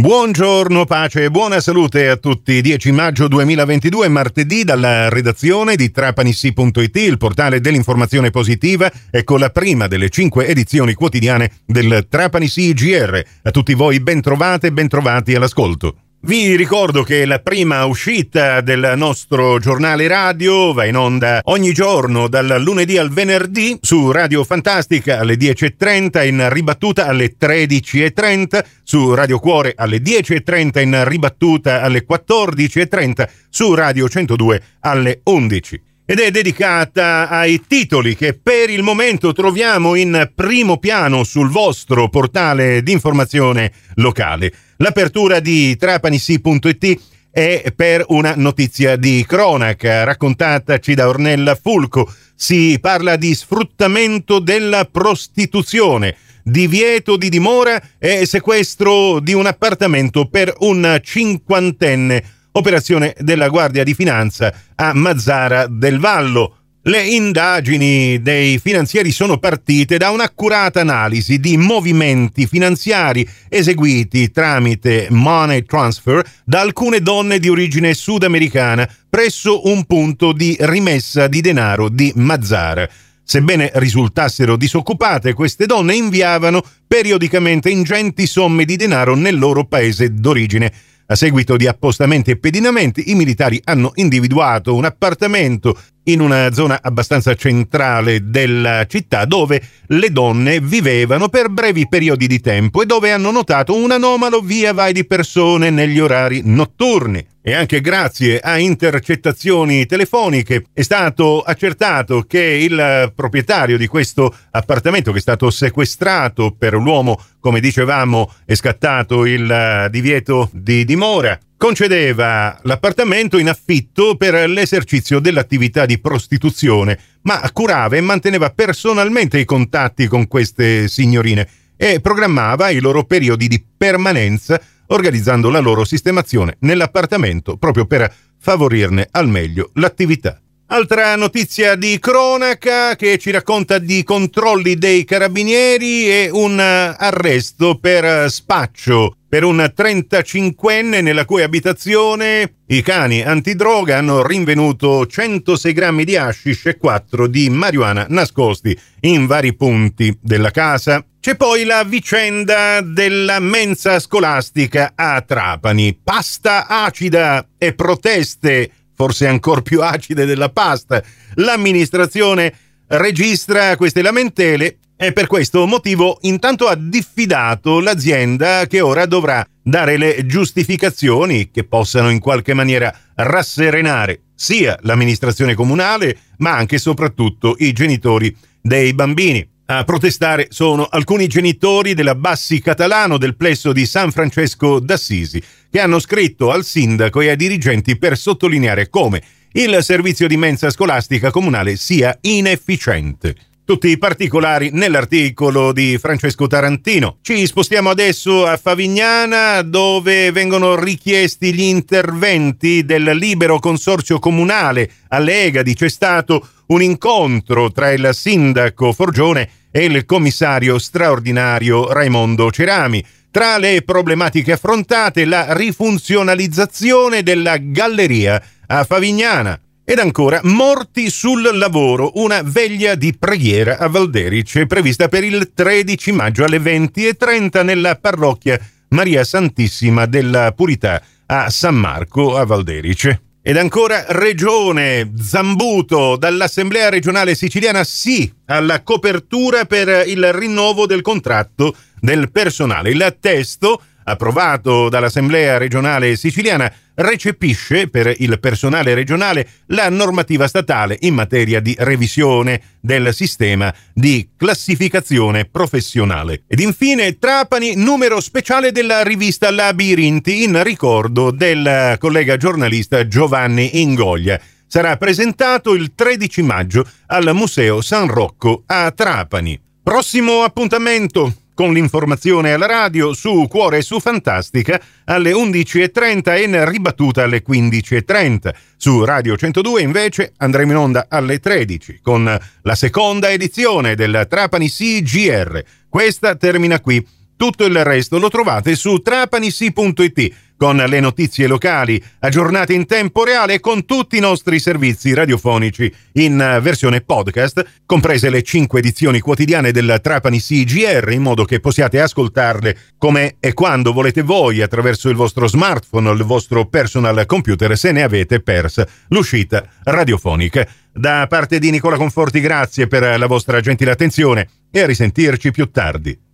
Buongiorno, pace e buona salute a tutti. 10 maggio 2022, martedì, dalla redazione di trapanissi.it, il portale dell'informazione positiva, ecco la prima delle cinque edizioni quotidiane del Trapanissi GR. A tutti voi ben trovate e ben trovati all'ascolto. Vi ricordo che la prima uscita del nostro giornale radio va in onda ogni giorno dal lunedì al venerdì su Radio Fantastica alle 10.30 in ribattuta alle 13.30, su Radio Cuore alle 10.30 in ribattuta alle 14.30, su Radio 102 alle 11 ed è dedicata ai titoli che per il momento troviamo in primo piano sul vostro portale di informazione locale. L'apertura di trapanissi.it è per una notizia di cronaca raccontataci da Ornella Fulco. Si parla di sfruttamento della prostituzione divieto di dimora e sequestro di un appartamento per un cinquantenne operazione della Guardia di Finanza a Mazzara del Vallo. Le indagini dei finanzieri sono partite da un'accurata analisi di movimenti finanziari eseguiti tramite money transfer da alcune donne di origine sudamericana presso un punto di rimessa di denaro di Mazzara. Sebbene risultassero disoccupate, queste donne inviavano periodicamente ingenti somme di denaro nel loro paese d'origine a seguito di appostamenti e pedinamenti, i militari hanno individuato un appartamento in una zona abbastanza centrale della città dove le donne vivevano per brevi periodi di tempo e dove hanno notato un anomalo via vai di persone negli orari notturni e anche grazie a intercettazioni telefoniche è stato accertato che il proprietario di questo appartamento che è stato sequestrato per l'uomo, come dicevamo, è scattato il divieto di dimora, concedeva l'appartamento in affitto per l'esercizio dell'attività di prostituzione, ma curava e manteneva personalmente i contatti con queste signorine e programmava i loro periodi di permanenza organizzando la loro sistemazione nell'appartamento proprio per favorirne al meglio l'attività. Altra notizia di cronaca che ci racconta di controlli dei carabinieri e un arresto per spaccio per un 35enne nella cui abitazione i cani antidroga hanno rinvenuto 106 grammi di hashish e 4 di marijuana nascosti in vari punti della casa. C'è poi la vicenda della mensa scolastica a Trapani. Pasta acida e proteste, forse ancora più acide della pasta. L'amministrazione registra queste lamentele e per questo motivo intanto ha diffidato l'azienda che ora dovrà dare le giustificazioni che possano in qualche maniera rasserenare sia l'amministrazione comunale ma anche e soprattutto i genitori dei bambini. A protestare sono alcuni genitori della Bassi Catalano del plesso di San Francesco d'Assisi che hanno scritto al sindaco e ai dirigenti per sottolineare come il servizio di mensa scolastica comunale sia inefficiente. Tutti i particolari nell'articolo di Francesco Tarantino. Ci spostiamo adesso a Favignana dove vengono richiesti gli interventi del libero consorzio comunale. Alle Egadi c'è stato un incontro tra il sindaco Forgione e il commissario straordinario Raimondo Cerami. Tra le problematiche affrontate la rifunzionalizzazione della galleria a Favignana. Ed ancora, morti sul lavoro, una veglia di preghiera a Valderice prevista per il 13 maggio alle 20.30 nella parrocchia Maria Santissima della Purità a San Marco a Valderice. Ed ancora Regione Zambuto dall'Assemblea regionale siciliana sì alla copertura per il rinnovo del contratto del personale. Il testo approvato dall'Assemblea regionale siciliana, recepisce per il personale regionale la normativa statale in materia di revisione del sistema di classificazione professionale. Ed infine Trapani, numero speciale della rivista Labirinti in ricordo del collega giornalista Giovanni Ingoglia. Sarà presentato il 13 maggio al Museo San Rocco a Trapani. Prossimo appuntamento con l'informazione alla radio su Cuore e su Fantastica alle 11.30 e in ribattuta alle 15.30. Su Radio 102 invece andremo in onda alle 13 con la seconda edizione del Trapani CGR. Questa termina qui. Tutto il resto lo trovate su trapanissi.it con le notizie locali aggiornate in tempo reale e con tutti i nostri servizi radiofonici in versione podcast, comprese le cinque edizioni quotidiane del Trapani CGR, in modo che possiate ascoltarle come e quando volete voi attraverso il vostro smartphone o il vostro personal computer se ne avete persa l'uscita radiofonica. Da parte di Nicola Conforti grazie per la vostra gentile attenzione e a risentirci più tardi.